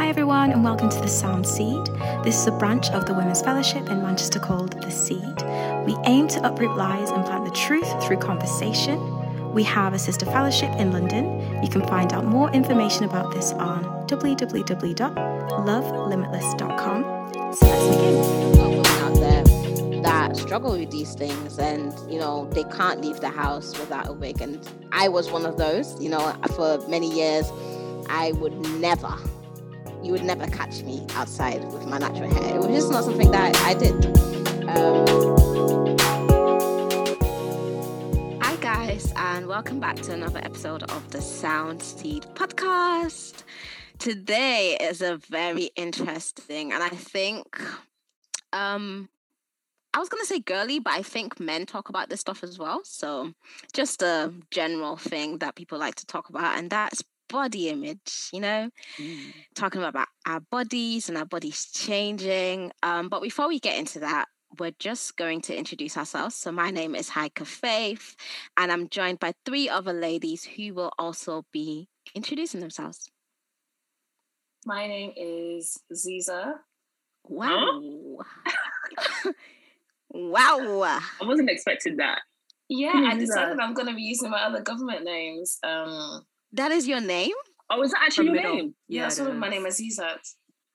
Hi, everyone, and welcome to the Sound Seed. This is a branch of the Women's Fellowship in Manchester called The Seed. We aim to uproot lies and plant the truth through conversation. We have a sister fellowship in London. You can find out more information about this on www.lovelimitless.com. So let's begin. out there that struggle with these things and you know they can't leave the house without a wig and i was one of those you know for many years i would never you would never catch me outside with my natural hair. It was just not something that i did. Um, hi guys and welcome back to another episode of the sound seed podcast. Today is a very interesting and i think um I was gonna say girly, but I think men talk about this stuff as well. So just a general thing that people like to talk about, and that's body image, you know, Mm. talking about our bodies and our bodies changing. Um, but before we get into that, we're just going to introduce ourselves. So my name is Heike Faith, and I'm joined by three other ladies who will also be introducing themselves. My name is Ziza. Wow. wow. I wasn't expecting that. Yeah, I decided? I'm going to be using my other government names. Um, That is your name? Oh, is that actually your middle. name? yeah, Yeah, so it my name is Zizat.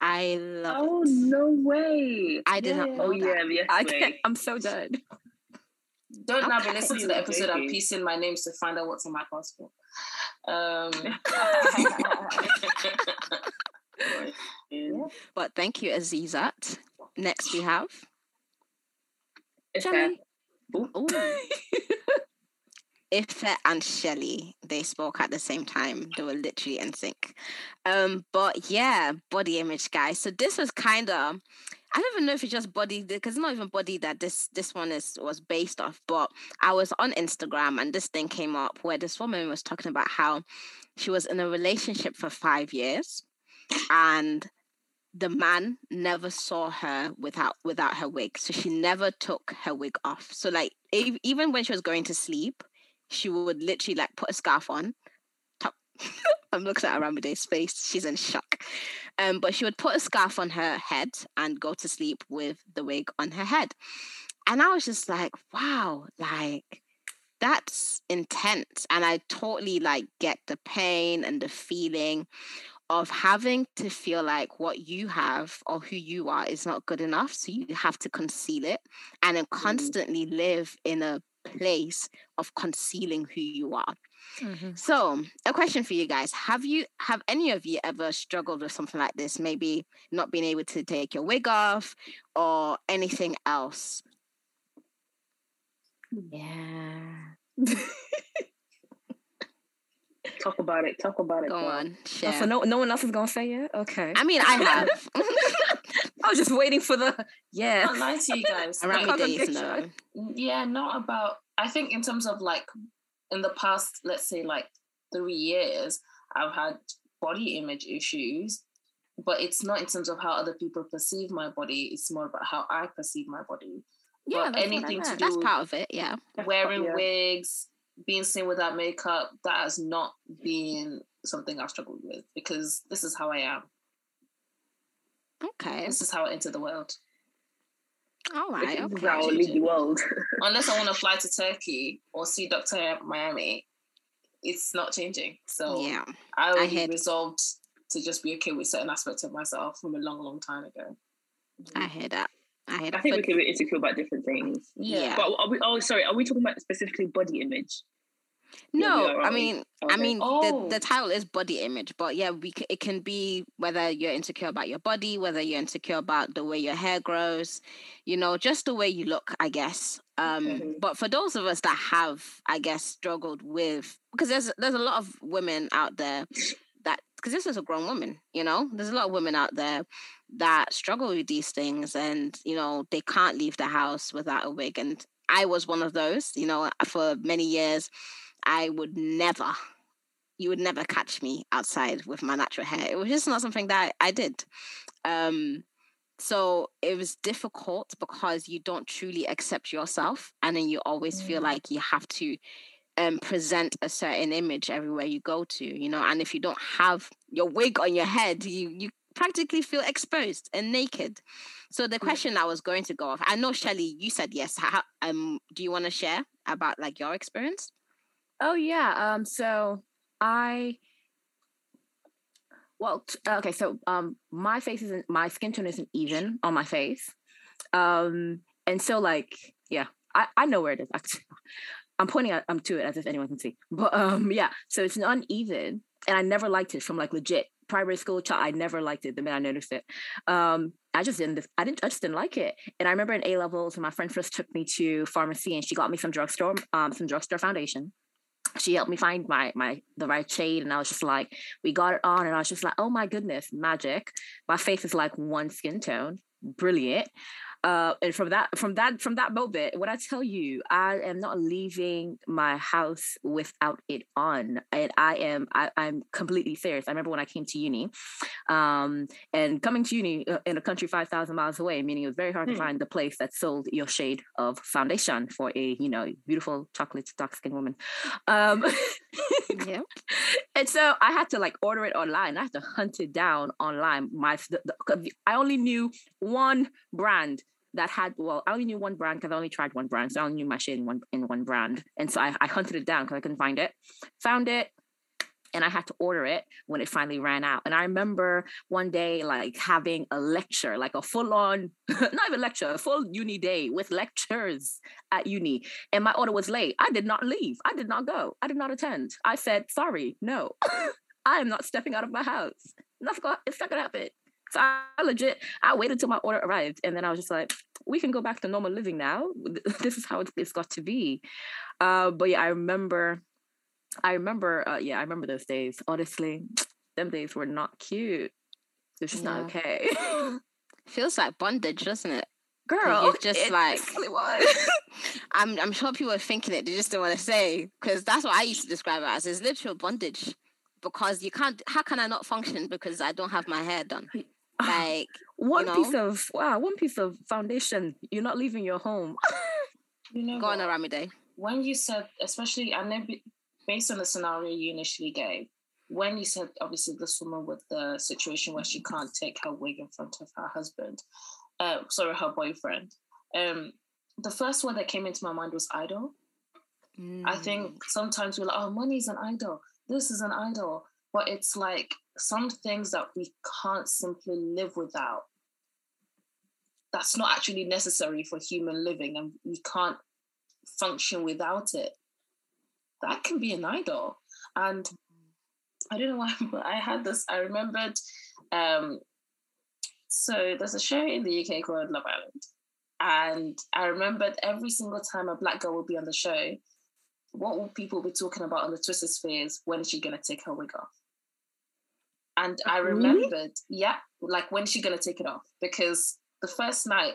I love Oh it. no way! I did not know Oh that. yeah, yes I can't, I'm so dead. Don't now be listening to the episode. I'm piecing my names to find out what's on my passport. Um, Yeah. But thank you, Azizat. Next we have It's Jelly. Ooh. Ooh. Ife and Shelly. They spoke at the same time. They were literally in sync. Um, but yeah, body image, guys. So this was kind of I don't even know if it's just body because it's not even body that this this one is was based off. But I was on Instagram and this thing came up where this woman was talking about how she was in a relationship for five years and the man never saw her without without her wig so she never took her wig off so like ev- even when she was going to sleep she would literally like put a scarf on top i'm looking at Aramide's face she's in shock. Um but she would put a scarf on her head and go to sleep with the wig on her head. And i was just like wow like that's intense. And i totally like get the pain and the feeling of having to feel like what you have or who you are is not good enough. So you have to conceal it and then constantly live in a place of concealing who you are. Mm-hmm. So, a question for you guys. Have you have any of you ever struggled with something like this? Maybe not being able to take your wig off or anything else? Yeah. Talk about it. Talk about it. Go girl. on. Oh, so no, no one else is gonna say it. Okay. I mean, I have. I was just waiting for the I yeah. can't lie to you guys. Around Like, days, contradiction. no. yeah, not about. I think in terms of like in the past, let's say like three years, I've had body image issues, but it's not in terms of how other people perceive my body. It's more about how I perceive my body. Yeah, But that's what I anything to meant. do That's part of it. Yeah. Wearing Yeah. wigs, being seen without makeup, that has not been something I've struggled with because this is how I am. Okay. This is how I enter the world. All right. This is Okay. how I leave the world. Unless I want to fly to Turkey or see Dr. Miami, it's not changing. So Yeah. I already hear- resolved to just be okay with certain aspects of myself from a long, long time ago. I hear that. I I think we can be insecure about different things. Yeah. But are we? Oh, sorry. Are we talking about specifically body image? No, are, I mean, I mean, Oh. the, the title is body image, but yeah, we c- it can be whether you're insecure about your body, whether you're insecure about the way your hair grows, you know, just the way you look, I guess. Um, Mhm. but for those of us that have, I guess, struggled with because there's there's a lot of women out there because this is a grown woman, you know, there's a lot of women out there that struggle with these things and you know they can't leave the house without a wig and I was one of those, you know, for many years I would never, you would never catch me outside with my natural hair. It was just not something that I did. Um, so it was difficult because you don't truly accept yourself, and then you always feel Mm. like you have to um, present a certain image everywhere you go to, you know. And if you don't have your wig on your head, you you practically feel exposed and naked. So the question I was going to go off, I know Shelly, you said yes. How, um, do you want to share about like your experience? Oh yeah. Um. So I. Well, t- okay. So um, my face isn't my skin tone isn't even on my face. Um, and so like yeah, I I know where it is. Actually. I'm pointing at um to it as if anyone can see. But um yeah, so it's uneven, and I never liked it from like legit primary school child. I never liked it the minute I noticed it. Um, I just didn't. I didn't. I just didn't like it. And I remember in A levels, my friend first took me to pharmacy, and she got me some drugstore, um, some drugstore foundation. She helped me find my my the right shade, and I was just like, we got it on, and I was just like, oh my goodness, magic! My face is like one skin tone, brilliant uh, and from that from that from that moment when i tell you i am not leaving my house without it on and i am I, am completely serious i remember when i came to uni um, and coming to uni uh, in a country 5000 miles away meaning it was very hard mm. to hmm. find the place that sold your shade of foundation for a you know beautiful chocolate dark skinned woman um, yeah and so i had to like order it online i had to hunt it down online my the, the, i only knew one brand that had well, I only knew one brand because I only tried one brand, so I only knew my shade in one in one brand, and so I, I hunted it down because I couldn't find it. Found it, and I had to order it when it finally ran out. And I remember one day like having a lecture, like a full on, not even lecture, a full uni day with lectures at uni. And my order was late. I did not leave. I did not go. I did not attend. I said, sorry, no, I am not stepping out of my house. Not, it's not gonna happen. So I legit, I waited till my order arrived, and then I was just like, we can go back to normal living now. This is how it's got to be. Uh, but yeah, I remember, I remember, uh, yeah, I remember those days. Honestly, them days were not cute. It's just yeah. not okay. Feels like bondage, doesn't it? Girl, you're just like I'm. I'm sure people are thinking it. They just don't want to say because that's what I used to describe it as. It's literal bondage because you can't. How can I not function because I don't have my hair done? Like one you know? piece of wow, one piece of foundation. You're not leaving your home. you know, go on a rainy. When you said, especially, I know based on the scenario you initially gave, when you said obviously this woman with the situation where she can't take her wig in front of her husband, uh, sorry, her boyfriend. Um, the first word that came into my mind was idol. Mm. I think mm. sometimes we're like, oh, money's an idol. This is an idol. But it's like some things that we can't simply live without. That's not actually necessary for human living and we can't function without it. That can be an idol. And i don't know why but i had this i remembered um so there's a show in the uk called love island and i remembered every single time a black girl would be on the show what will people be talking about on the twitter spheres? When is she going to take her wig off and I remembered, really? yeah, like when's she gonna take it off? Because the first night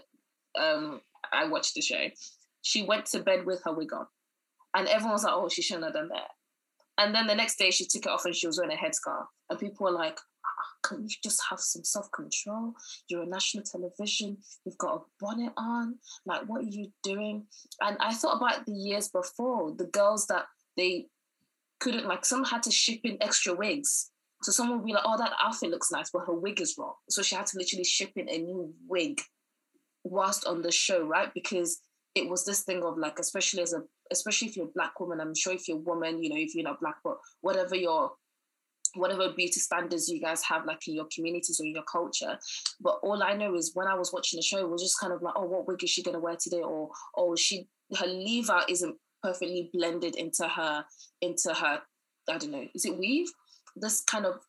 um, I watched the show, she went to bed with her wig on. And everyone was like, oh, she shouldn't have done that. And then the next day she took it off and she was wearing a headscarf. And people were like, oh, can you just have some self-control? You're on national television, you've got a bonnet on. Like, what are you doing? And I thought about the years before, the girls that they couldn't like some had to ship in extra wigs so someone will be like, oh, that outfit looks nice, but her wig is wrong. So she had to literally ship in a new wig whilst on the show, right? Because it was this thing of like, especially as a, especially if you're a black woman, I'm sure if you're a woman, you know, if you're not black, but whatever your, whatever beauty standards you guys have like in your communities or your culture. But all I know is when I was watching the show, it was just kind of like, oh, what wig is she gonna wear today? Or oh, she her leave out isn't perfectly blended into her into her I don't know, is it weave? This kind of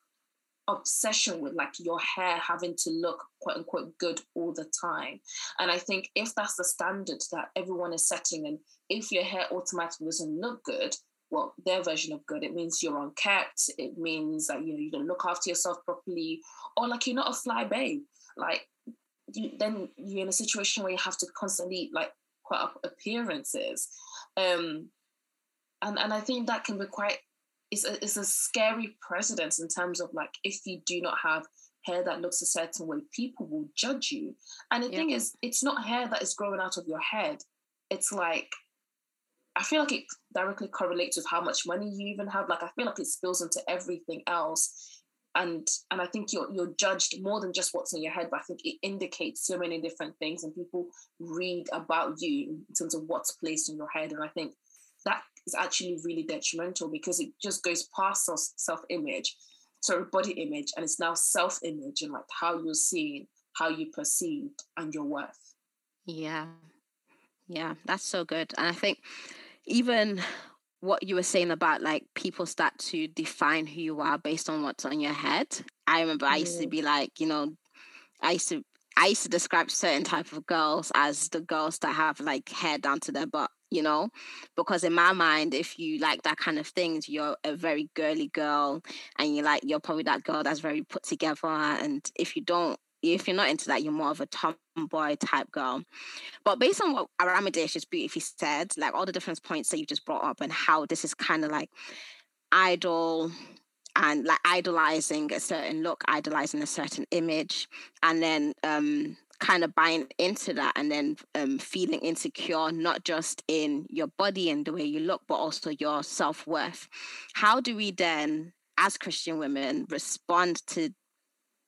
obsession with like your hair having to look quote unquote good all the time. And I think if that's the standard that everyone is setting, and if your hair automatically doesn't look good, well, their version of good, it means you're unkept. It means that you know you don't look after yourself properly, or like you're not a fly babe. Like you, then you're in a situation where you have to constantly like put up appearances. Um, and and I think that can be quite it's a, it's a scary precedence in terms of like if you do not have hair that looks a certain way, people will judge you. And the yeah. thing is, it's not hair that is growing out of your head. It's like I feel like it directly correlates with how much money you even have. Like I feel like it spills into everything else. and and I think you're you're judged more than just what's in your head, but I think it indicates so many different things, and people read about you in terms of what's placed in your head, and I think that is actually really detrimental because it just goes past self image, sorry, body image, and it's now self image and like how you're seen, how you perceived, and your worth. Yeah, yeah, that's so good, and I think even what you were saying about like people start to define who you are based on what's on your head. I remember I used to mm. be like, you know, I used to I used to describe certain type of girls as the girls that have like hair down to their butt, you know, because in my mind, if you like that kind of things, you're a very girly girl, and you're like you're probably that girl that's very put together. And if you don't if you're not into that, you're more of a tomboy type girl. But based on what Aramide just beautifully said, like all the different points that you just brought up and how this is kind of like idol and like idolizing a certain look, idolizing a certain image, and then um kind of buying into that and then um, feeling insecure, not just in your body and the way you look, but also your self worth. How do we then, as Christian women, respond to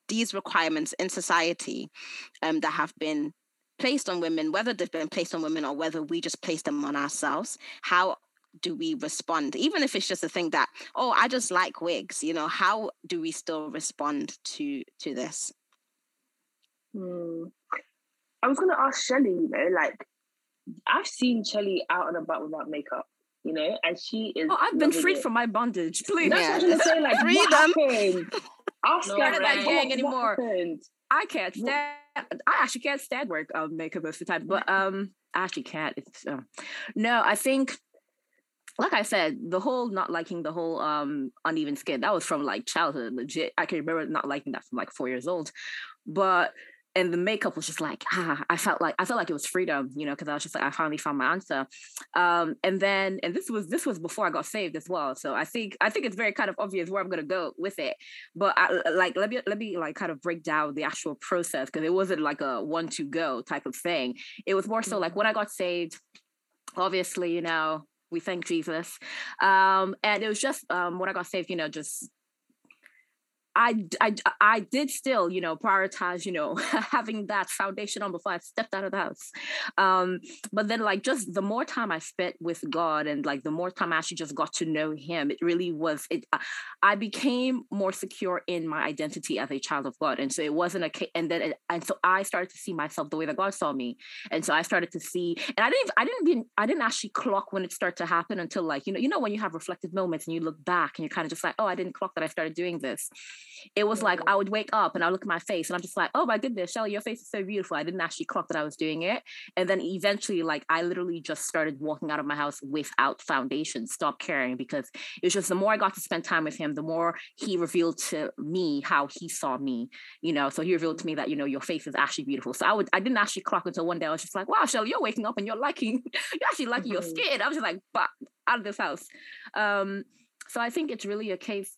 these requirements in society um, that have been placed on women, whether they've been placed on women or whether we just place them on ourselves, how do we respond? Even if it's just a thing that, oh, I just like wigs, you know, how do we still respond to to this? I was gonna ask Shelly, you know, like I've seen Shelly out and about without makeup, you know, and she is. Oh, I've been freed it. from my bondage. Please, that's yeah. what I was gonna say. Like, freedom. what happened? Ask no, right. that gang anymore. I can't stand. I actually can't stand work um, makeup most of the time, but um, I actually can't. It's uh, no. I think, like I said, the whole not liking the whole um uneven skin that was from like childhood. Legit, I can remember not liking that from like four years old, but and the makeup was just like ah, I felt like I felt like it was freedom, you know, because I was just like I finally found my answer. Um, and then and this was this was before I got saved as well. So I think I think it's very kind of obvious where I'm gonna go with it. But I, like let me let me like kind of break down the actual process because it wasn't like a one to go type of thing. It was more so like mm-hmm. when I got saved. Obviously, you know, we thank Jesus. Um, and it was just um, when I got saved, you know, just I, I, I did still, you know, prioritize, you know, having that foundation on before I stepped out of the house. Um, but then, like, just the more time I spent with God and like the more time I actually just got to know Him, it really was. It, I became more secure in my identity as a child of God, and so it wasn't a. And then, it, and so I started to see myself the way that God saw me, and so I started to see. And I didn't, I didn't, I didn't actually clock when it started to happen until like, you know, you know, when you have reflective moments and you look back and you're kind of just like, oh, I didn't clock that I started doing this it was like I would wake up and I would look at my face and I'm just like, oh my goodness, Shelly, your face is so beautiful. I didn't actually clock that I was doing it. And then eventually, like I literally just started walking out of my house without foundation, stop caring because it was just the more I got to spend time with him, the more he revealed to me how he saw me, you know. So he revealed to me that, you know, your face is actually beautiful. So I would I didn't actually clock until one day I was just like, wow, Shelly, you're waking up and you're liking, you're actually liking mm-hmm. your skin. I was just like, but out of this house. Um, so I think it's really a case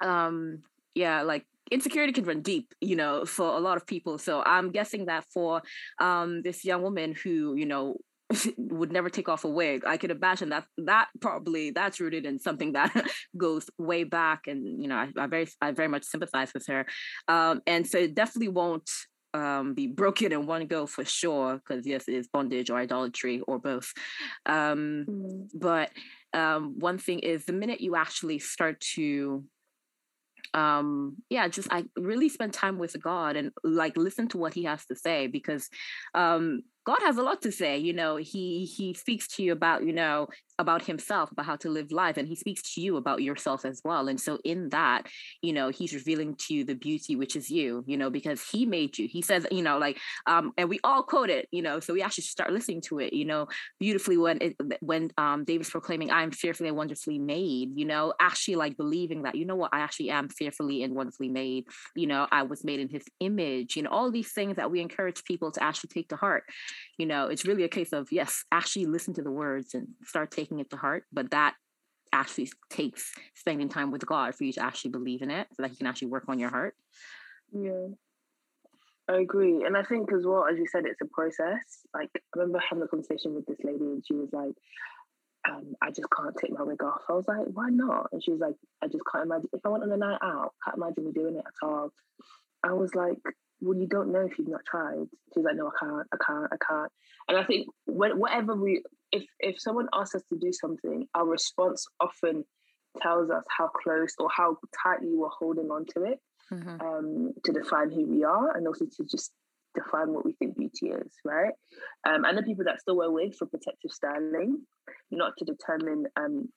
um yeah like insecurity can run deep you know for a lot of people so i'm guessing that for um this young woman who you know would never take off a wig i could imagine that that probably that's rooted in something that goes way back and you know I, I, very i very much sympathize with her um and so it definitely won't um be broken in one go for sure because yes it is bondage or idolatry or both um mm. but um one thing is the minute you actually start to um yeah just i really spend time with god and like listen to what he has to say because um God has a lot to say. You know, he he speaks to you about you know about himself, about how to live life, and he speaks to you about yourself as well. And so in that, you know, he's revealing to you the beauty which is you. You know, because he made you. He says, you know, like, um, and we all quote it. You know, so we actually start listening to it. You know, beautifully when it when um David's proclaiming, "I am fearfully and wonderfully made." You know, actually like believing that you know what I actually am fearfully and wonderfully made. You know, I was made in His image. You know, all these things that we encourage people to actually take to heart you know it's really a case of yes actually listen to the words and start taking it to heart but that actually takes spending time with god for you to actually believe in it so that you can actually work on your heart yeah I agree. And I think as well, as you said, it's a process. Like I remember having a conversation with this lady and she was like, um, I just can't take my wig off. I was like, why not? And she was like, I just can't imagine. If I went on a night out, can't imagine me doing it at all. I was like, well, you don't know if you've not tried. She's like, no, I can't, I can't, I can't. And I think when, whatever we, if if someone asks us to do something, our response often tells us how close or how tightly we're holding on to it mm-hmm. um, to define who we are and also to just define what we think beauty is, right? Um, and the people that still wear wigs for protective styling, not to determine um,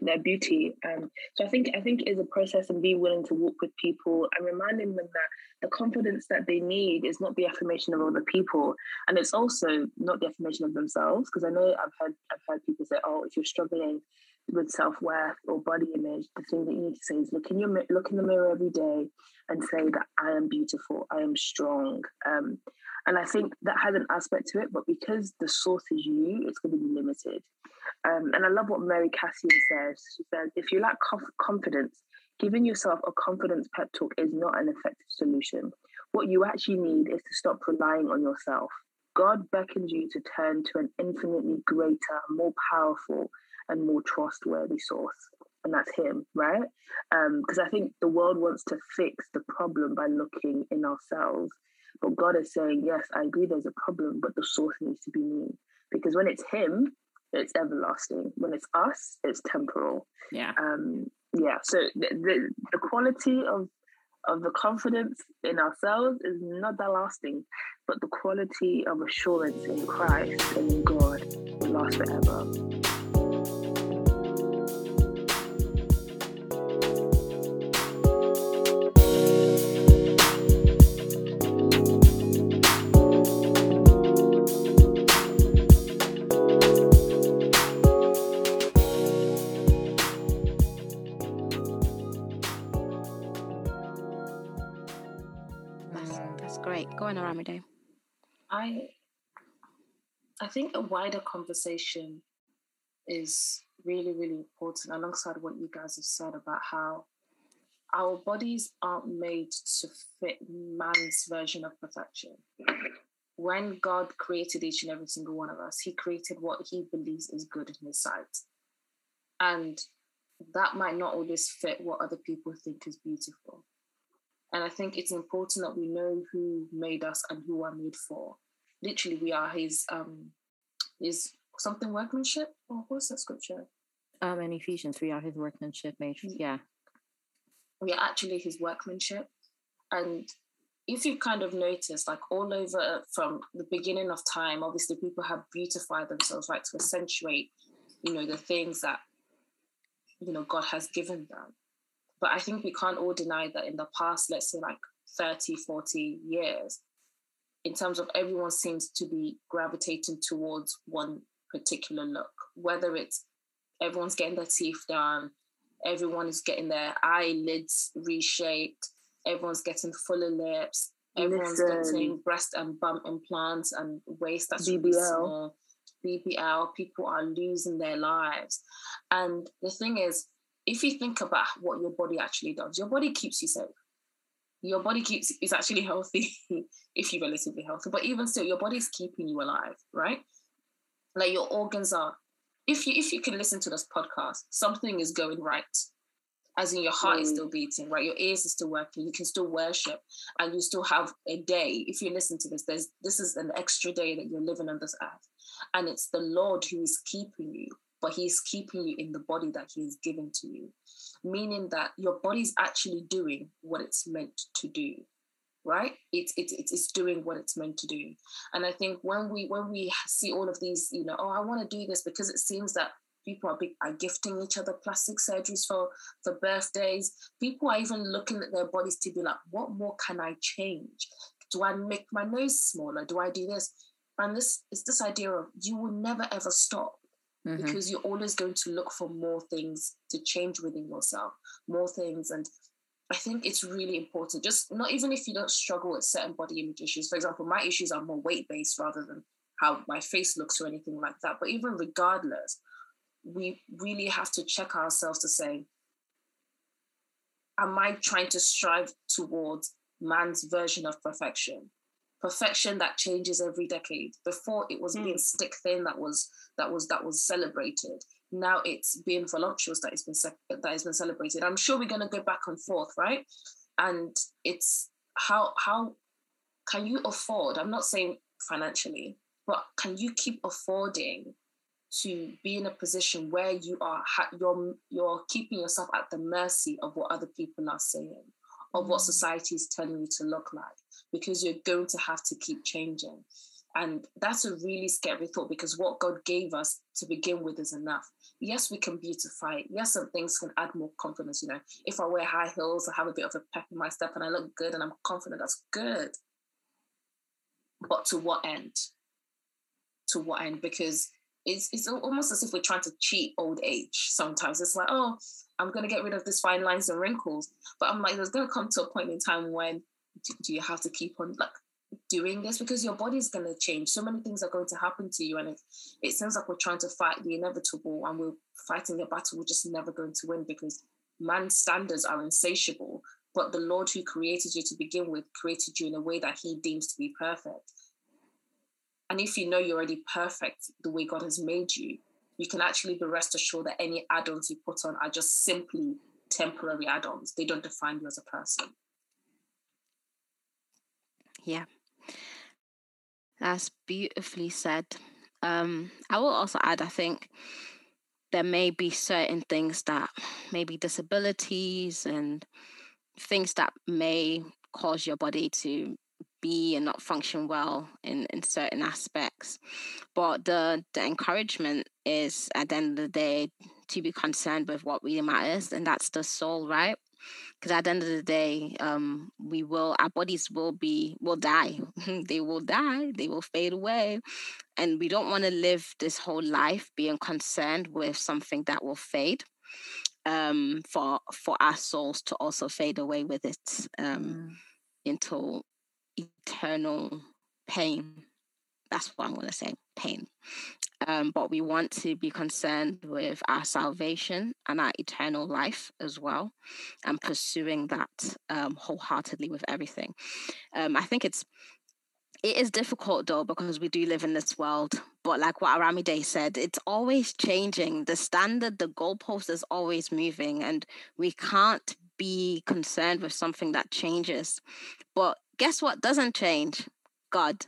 their beauty. Um, so I think I think is a process and be willing to walk with people and reminding them that the confidence that they need is not the affirmation of other people, and it's also not the affirmation of themselves. Because I know I've heard I've heard people say, "Oh, if you're struggling with self worth or body image, the thing that you need to say is look in your look in the mirror every day and say that I am beautiful, I am strong. Um, and I think that has an aspect to it, but because the source is you, it's going to be limited. Um, and I love what Mary Kassian says. She says, if you lack conf- confidence, giving yourself a confidence pep talk is not an effective solution. What you actually need is to stop relying on yourself. God beckons you to turn to an infinitely greater, more powerful, and more trustworthy source. And that's him, right? Because um, I think the world wants to fix the problem by looking in ourselves. But God is saying, yes, I agree there's a problem, but the source needs to be me. Because when it's him, it's everlasting. When it's us, it's temporal. Yeah. Um, yeah. So the, the, the quality of of the confidence in ourselves is not that lasting, but the quality of assurance in Christ and in God will last forever. I I think a wider conversation is really, really important alongside what you guys have said about how our bodies aren't made to fit man's version of perfection. When God created each and every single one of us, He created what He believes is good in His sight. And that might not always fit what other people think is beautiful. And I think it's important that we know who made us and who we're made for. Literally, we are his um his something workmanship. Or what's that scripture? Um in Ephesians, we are his workmanship made. Mm. Yeah. We are actually his workmanship. And if you kind of notice, like all over from the beginning of time, obviously people have beautified themselves, right, to accentuate, you know, the things that, you know, God has given them. But I think we can't all deny that in the past, let's say like 30, 40 years, in terms of everyone seems to be gravitating towards one particular look, whether it's everyone's getting their teeth done, everyone is getting their eyelids reshaped, everyone's getting fuller lips, everyone's Listen. getting breast and bum implants and waist that's BBL. Really small. BBL, people are losing their lives. And the thing is, if you think about what your body actually does, your body keeps you safe. Your body keeps is actually healthy if you're relatively healthy, but even still, your body's keeping you alive, right? Like your organs are. If you if you can listen to this podcast, something is going right. As in your heart mm. is still beating, right? Your ears are still working. You can still worship, and you still have a day. If you listen to this, there's this is an extra day that you're living on this earth, and it's the Lord who is keeping you but he's keeping you in the body that he has given to you, meaning that your body's actually doing what it's meant to do right? It's it's it's doing what it's meant to do. And i think when we when we see all of these you know oh i want to do this because it seems that people are, big, are gifting each other plastic surgeries for for birthdays. People are even looking at their bodies to be like what more can i change? Do i make my nose smaller? Do i do this? And this is this idea of you will never ever stop mm-hmm. because you're always going to look for more things to change within yourself, more things. And I think it's really important, just not even if you don't struggle with certain body image issues. For example, my issues are more weight based rather than how my face looks or anything like that. But even regardless, we really have to check ourselves to say, am I trying to strive towards man's version of perfection? Perfection that changes every decade. Before it was mm. being stick thin that was that was that was celebrated. now it's being voluptuous that it's been that has been celebrated. I'm sure we're going to go back and forth, right? And it's how how can you afford? I'm not saying financially, but can you keep affording to be in a position where you are you're you're keeping yourself at the mercy of what other people are saying, of what society is telling you to look like, because you're going to have to keep changing. And that's a really scary thought because what God gave us to begin with is enough. Yes, we can beautify it. Yes, some things can add more confidence. You know, if I wear high heels, I have a bit of a pep in my step and I look good and I'm confident, that's good. But to what end? To what end? Because it's, it's almost as if we're trying to cheat old age sometimes. It's like, oh, I'm to get rid of these fine lines and wrinkles. But I'm like, there's to come to a point in time when do you have to keep on like doing this because your body's going to change. So many things are going to happen to you. And it, it seems like we're trying to fight the inevitable and we're fighting a battle we're just never going to win because man's standards are insatiable. But the Lord who created you to begin with created you in a way that he deems to be perfect. And if you know you're already perfect the way God has made you, you can actually be rest assured that any add ons you put on are just simply temporary add ons. They don't define you as a person. Yeah. That's beautifully said. Um, I will also add, I think there may be certain things that maybe disabilities and things that may cause your body to be and not function well in, in certain aspects. But the the encouragement is at the end of the day to be concerned with what really matters, and that's the soul, right? because at the end of the day um, we will our bodies will be will die they will die they will fade away and we don't want to live this whole life being concerned with something that will fade um, for for our souls to also fade away with it um, mm. into eternal pain. That's what i'm going to say pain. Um, but we want to be concerned with our salvation and our eternal life as well, and pursuing that um, wholeheartedly with everything. Um, I think it's it is difficult though because we do live in this world but like what aramide said it's always changing. The standard the goalpost is always moving and we can't be concerned with something that changes. But guess what doesn't change? God.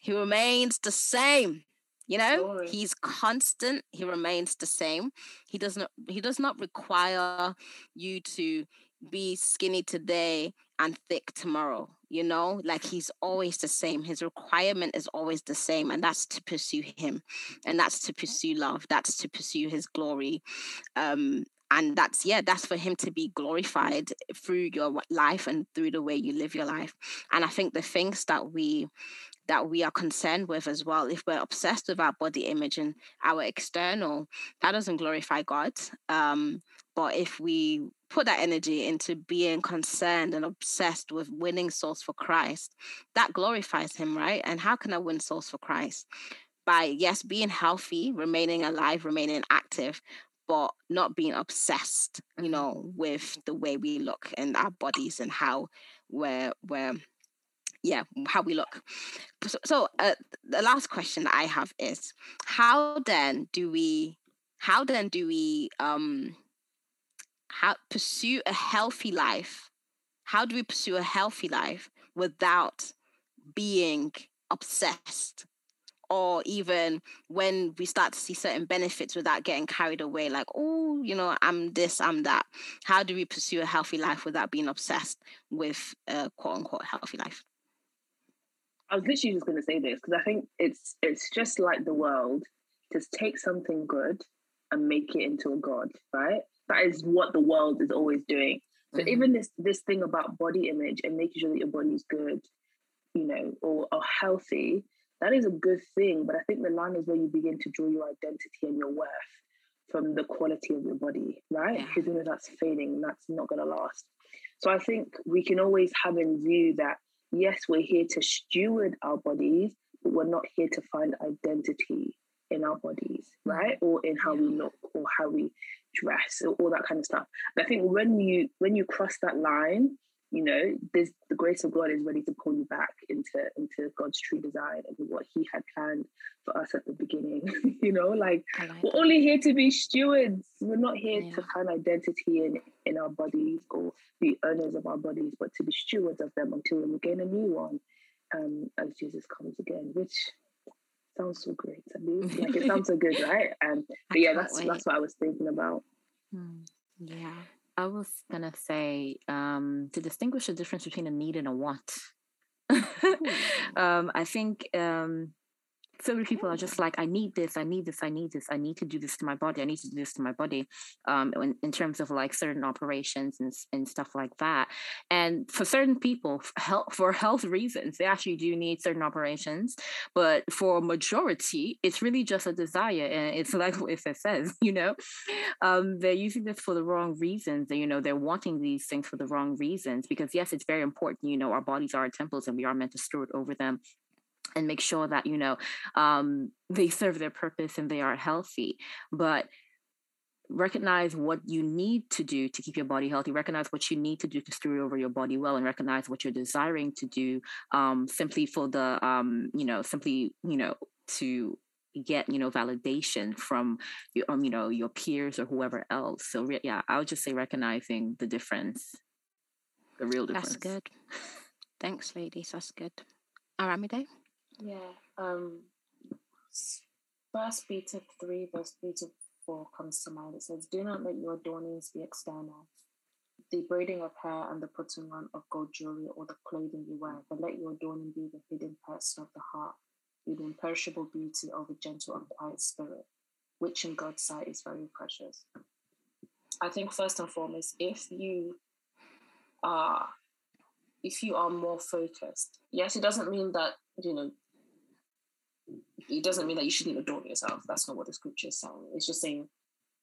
He remains the same you know? Story. he's constant. He remains the same. He does not he does not require you to be skinny today and thick tomorrow you know? Like he's always the same. His requirement is always the same and that's to pursue him and that's to pursue love. That's to pursue his glory um and that's yeah that's for him to be glorified through your life and through the way you live your life and i think the things that we that we are concerned with as well. If we're obsessed with our body image and our external, that doesn't glorify God. Um, but if we put that energy into being concerned and obsessed with winning souls for Christ, that glorifies Him, right? And how can I win souls for Christ? By, yes, being healthy, remaining alive, remaining active, but not being obsessed, you mm-hmm. know, with the way we look and our bodies and how we're, we're yeah how we look so, so uh, the last question that i have is how then do we how then do we um how pursue a healthy life how do we pursue a healthy life without being obsessed or even when we start to see certain benefits without getting carried away like oh you know i'm this i'm that how do we pursue a healthy life without being obsessed with a quote unquote healthy life I was literally just going to say this because I think it's it's just like the world. Just take something good and make it into a god, right? That is what the world is always doing. So mm-hmm. even this this thing about body image and making sure that your body is good, you know, or, or healthy, that is a good thing. But I think the line is where you begin to draw your identity and your worth from the quality of your body, right? Because yeah. you know that's fading, that's not going to last. So I think we can always have in view that yes, we're here to steward our bodies, but we're not here to find identity in our bodies, mm. right? Or in how we look or how we dress or all that kind of stuff. But I think when you when you cross that line you know, this the grace of God is ready to pull you back into into God's true design and what He had planned for us at the beginning. you know, like, like we're that. only here to be stewards. We're not here yeah. to find identity in in our bodies or be owners of our bodies, but to be stewards of them until we gain a new one, um, as Jesus comes again. Which sounds so great. I mean, like it sounds so good, right? And but yeah, that's wait. that's what I was thinking about. Hmm. Yeah. I was gonna say um, to distinguish the difference between a need and a want. um, I think um, so many people are just like, I need this, I need this, I need this, I need to do this to my body, I need to do this to my body, um, in, in terms of like certain operations and, and stuff like that. And for certain people, health, for health reasons, they actually do need certain operations. But for majority, it's really just a desire. And it's like what it says, you know, um, they're using this for the wrong reasons. And, you know, they're wanting these things for the wrong reasons because, yes, it's very important. You know, our bodies are our temples and we are meant to steward over them and make sure that you know um, they serve their purpose and they are healthy but recognize what you need to do to keep your body healthy recognize what you need to do to steward over your body well and recognize what you're desiring to do um, simply for the um, you know simply you know to get you know validation from um, you know your peers or whoever else. So re- yeah i would just say recognizing the difference the real difference. that's good. Thanks ladies. That's good. Aramide yeah. Um, First Peter 3, verse 3 to 4 comes to mind. It says, Do not let your adornings be external, the braiding of hair and the putting on of gold jewelry or the clothing you wear, but let your adorning be the hidden person of the heart, with imperishable beauty of a gentle and quiet spirit, which in God's sight is very precious. I think first and foremost, if you are if you are more focused, yes, it doesn't mean that, you know, it doesn't mean that you shouldn't adorn yourself. That's not what the scripture is saying. It's just saying,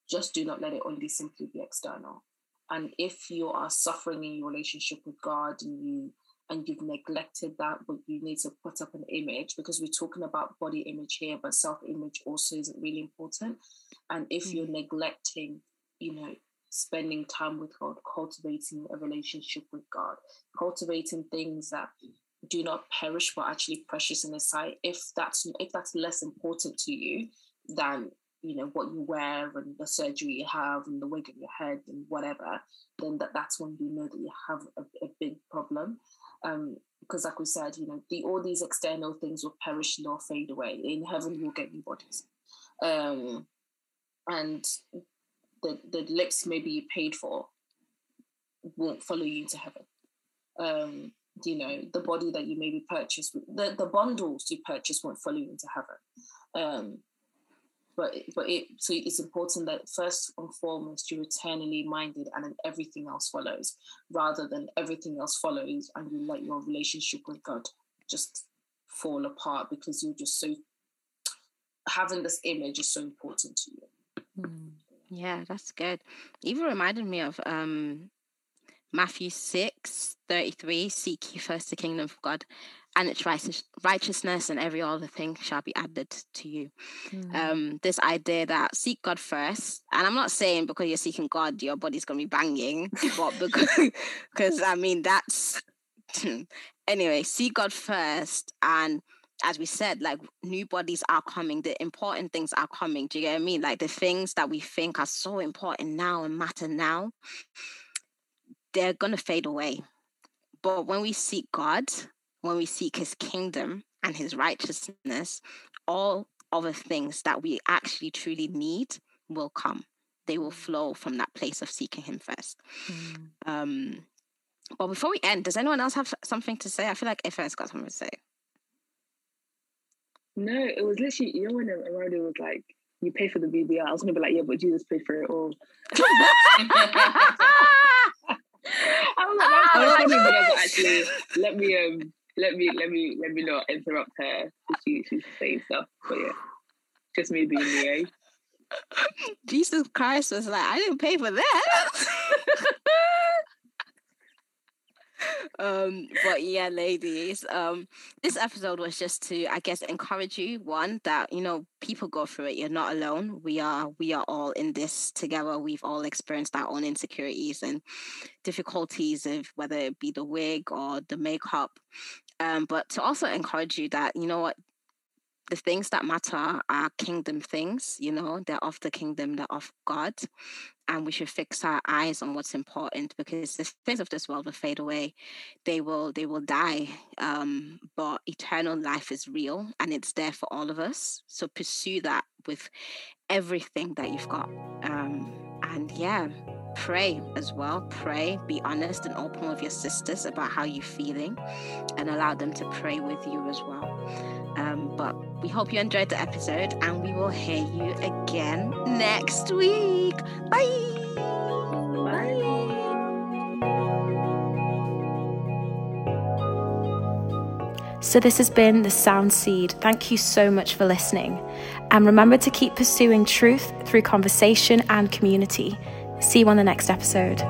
just do not let it only simply be external. And if you are suffering in your relationship with God and you and you've neglected that, but you need to put up an image because we're talking about body image here, but self-image also isn't really important. And if mm-hmm. you're mm. neglecting, you know, spending time with God, cultivating a relationship with God, cultivating things that do not perish but actually precious in his sight. If that's if that's less important to you than you know what you wear and the surgery you have and the wig on your head and whatever then that that's when you know that you have a, a big problem. Um because like we said you know the all these external things will perish they'll fade away. In heaven you'll get new bodies. Um and the the lips maybe you paid for won't follow you to heaven. Um you know the body that you maybe purchased the, the bundles you purchase won't follow you into heaven. Um but but it so it's important that first and foremost you're eternally minded and then everything else follows rather than everything else follows and you let your relationship with god just fall apart because you're just so having this image is so important to you. Mm. yeah that's good. Even reminded me of um Matthew 6 33, seek ye first the kingdom of God and its righteousness, and every other thing shall be added to you. Mm. Um, this idea that seek God first, and I'm not saying because you're seeking God, your body's gonna be banging, but because, because I mean that's anyway, seek God first and as we said, like new bodies are coming, the important things are coming. Do you get what I mean? Like the things that we think are so important now and matter now, they're going to fade away. But when we seek God, when we seek his kingdom and his righteousness, all other things that we actually truly need will come. They will flow from that place of seeking him first. Mm. Um, well, before we end, does anyone else have something to say? I feel like Ife's got something to say. No, it was literally, you know, when Amanda was like, you pay for the BBL, I was going to be like, yeah, but Jesus paid for it all. I was like, oh, actually let me um let me let me let me not interrupt her. She she's saying stuff. But yeah. Just me being me, eh? Jesus Christ was like, I didn't pay for that. um, but yeah, ladies, um, this episode was just to, I guess, encourage you. One that you know people go through it. You're not alone. We are. We are all in this together. We've all experienced our own insecurities and difficulties of whether it be the wig or the makeup. Um, but to also encourage you that you know what the things that matter are kingdom things, you know, they're of the kingdom, they're of God. And we should fix our eyes on what's important because the things of this world will fade away. They will, they will die. Um, but eternal life is real and it's there for all of us. So pursue that with everything that you've got. Um, and yeah, pray as well. Pray, be honest and open with your sisters about how you're feeling and allow them to pray with you as well. Um, but we hope you enjoyed the episode and we will hear you again next week. Bye. Bye. So, this has been The Sound Seed. Thank you so much for listening. And remember to keep pursuing truth through conversation and community. See you on the next episode.